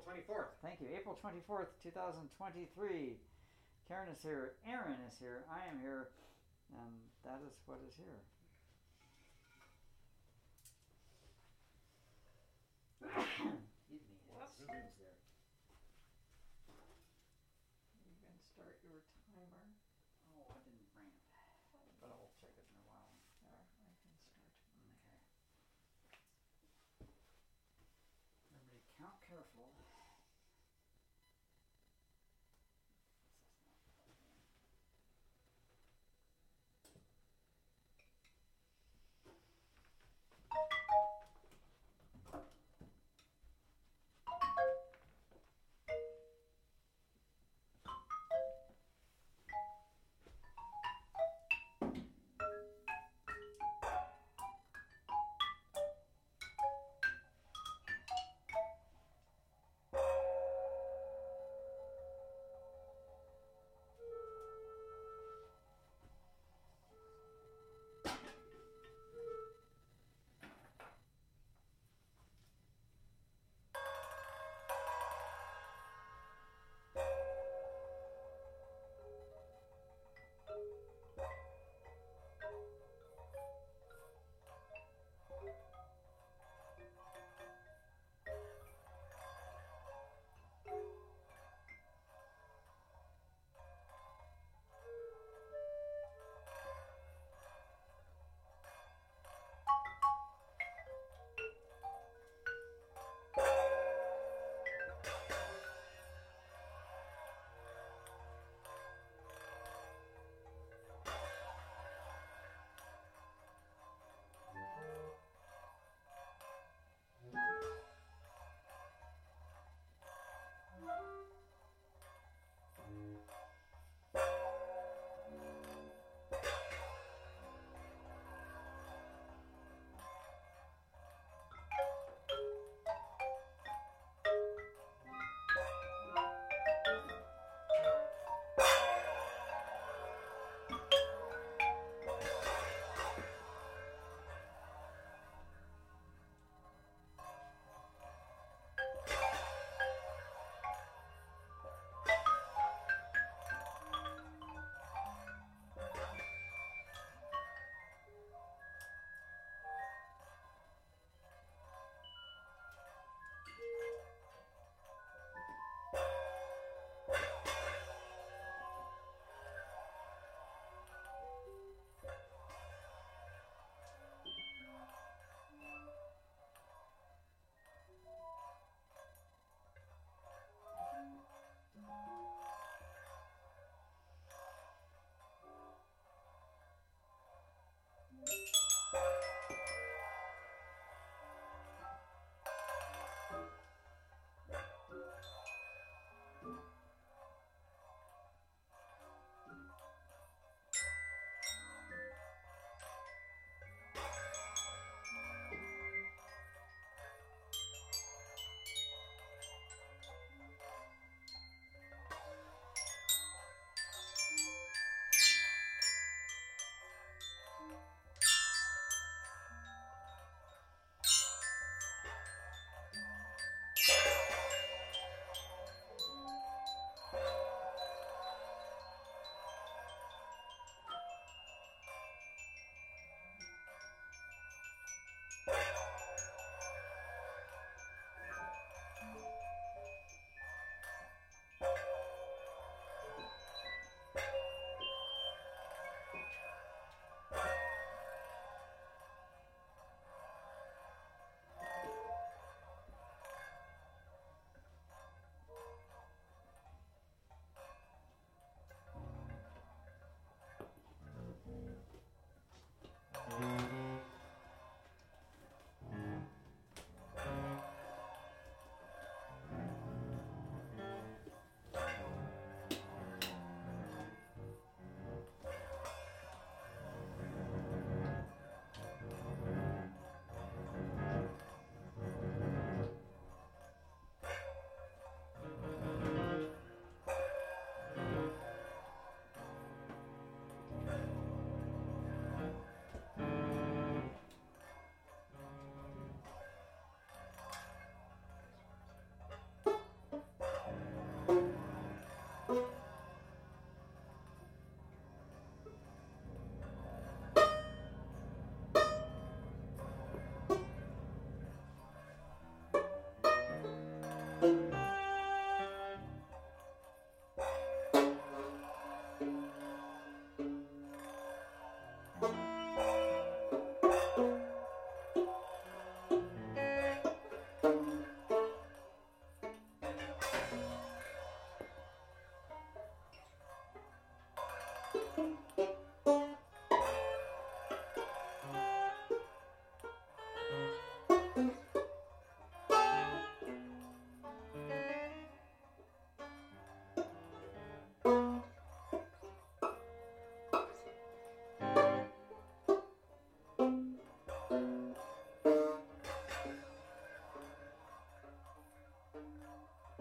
April 24th. Thank you. April 24th, 2023. Karen is here. Aaron is here. I am here. And that is what is here.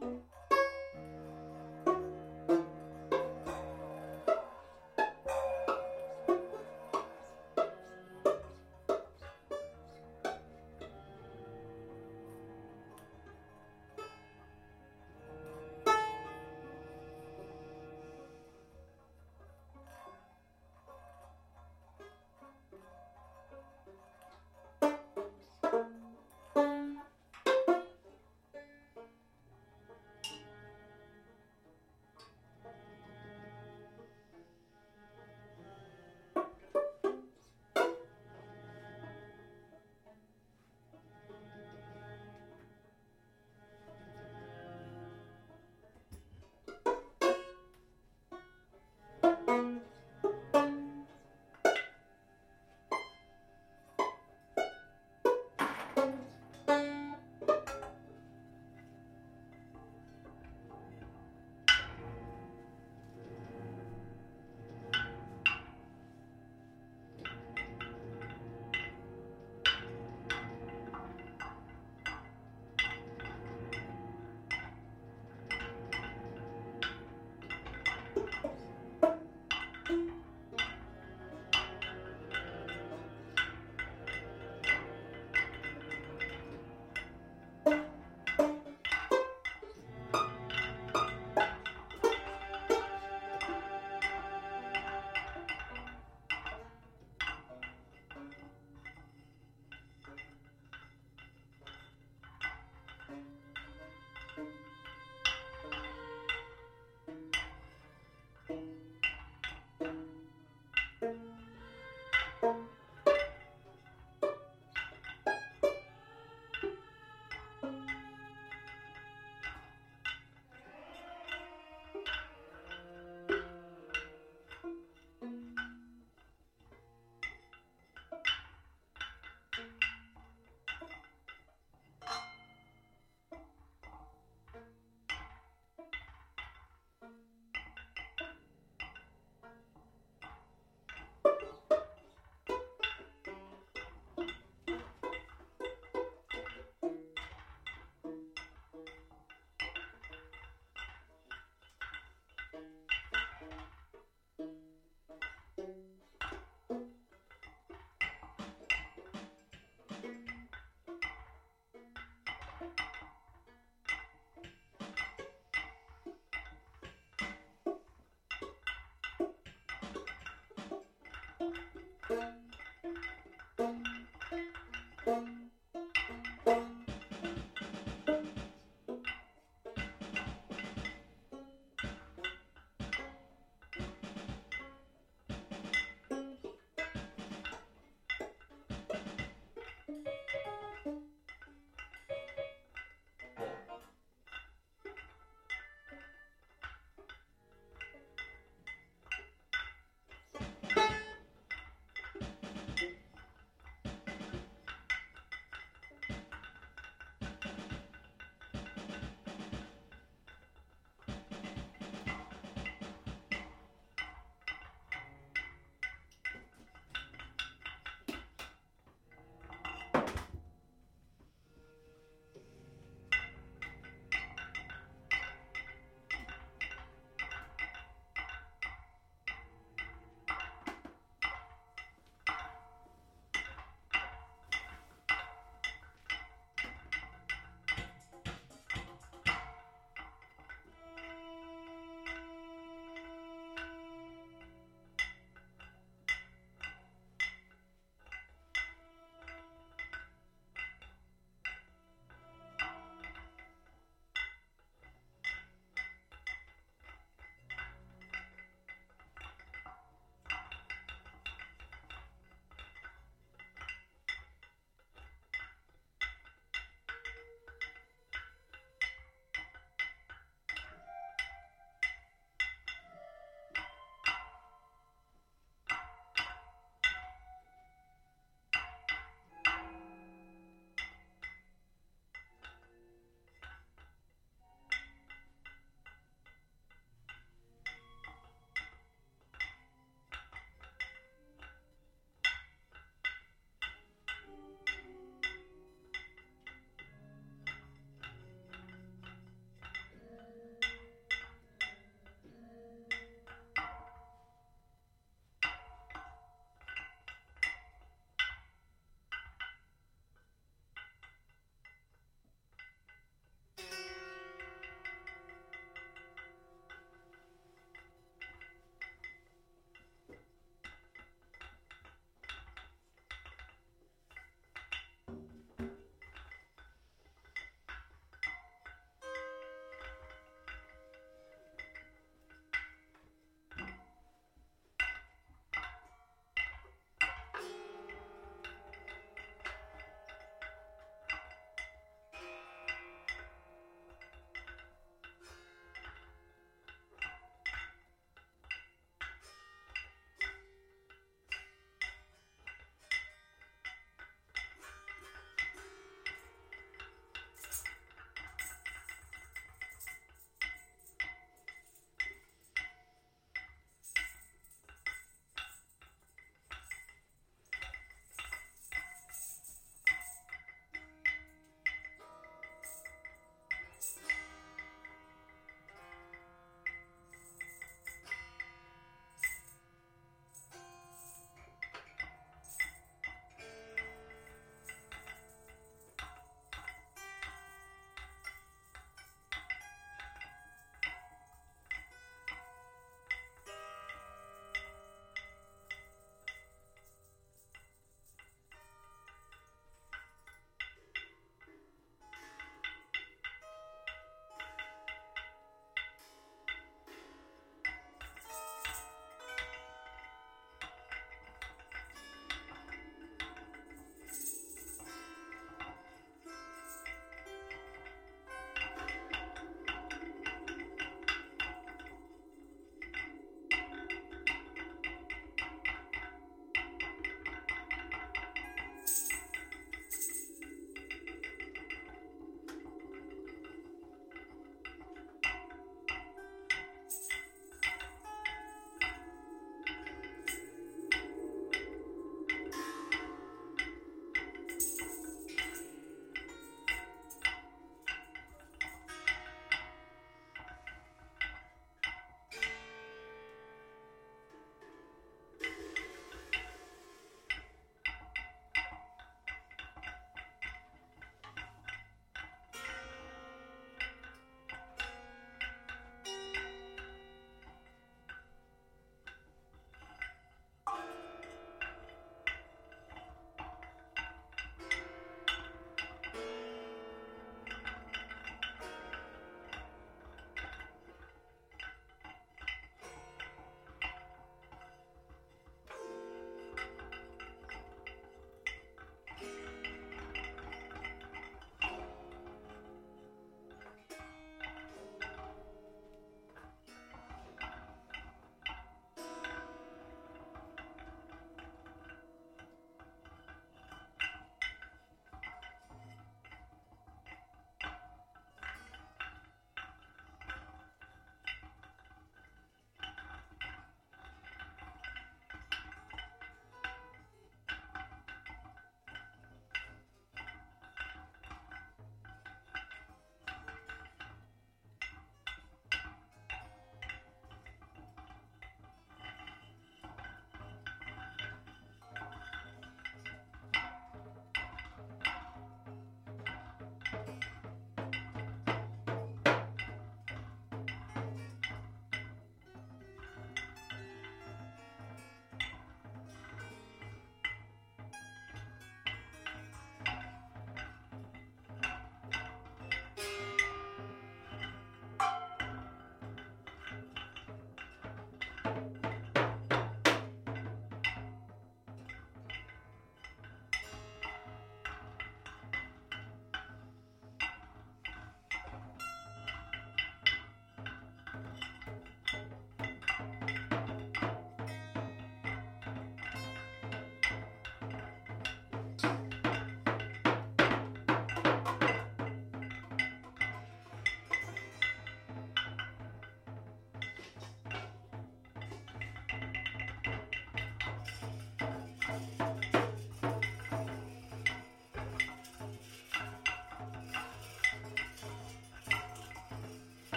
Bye.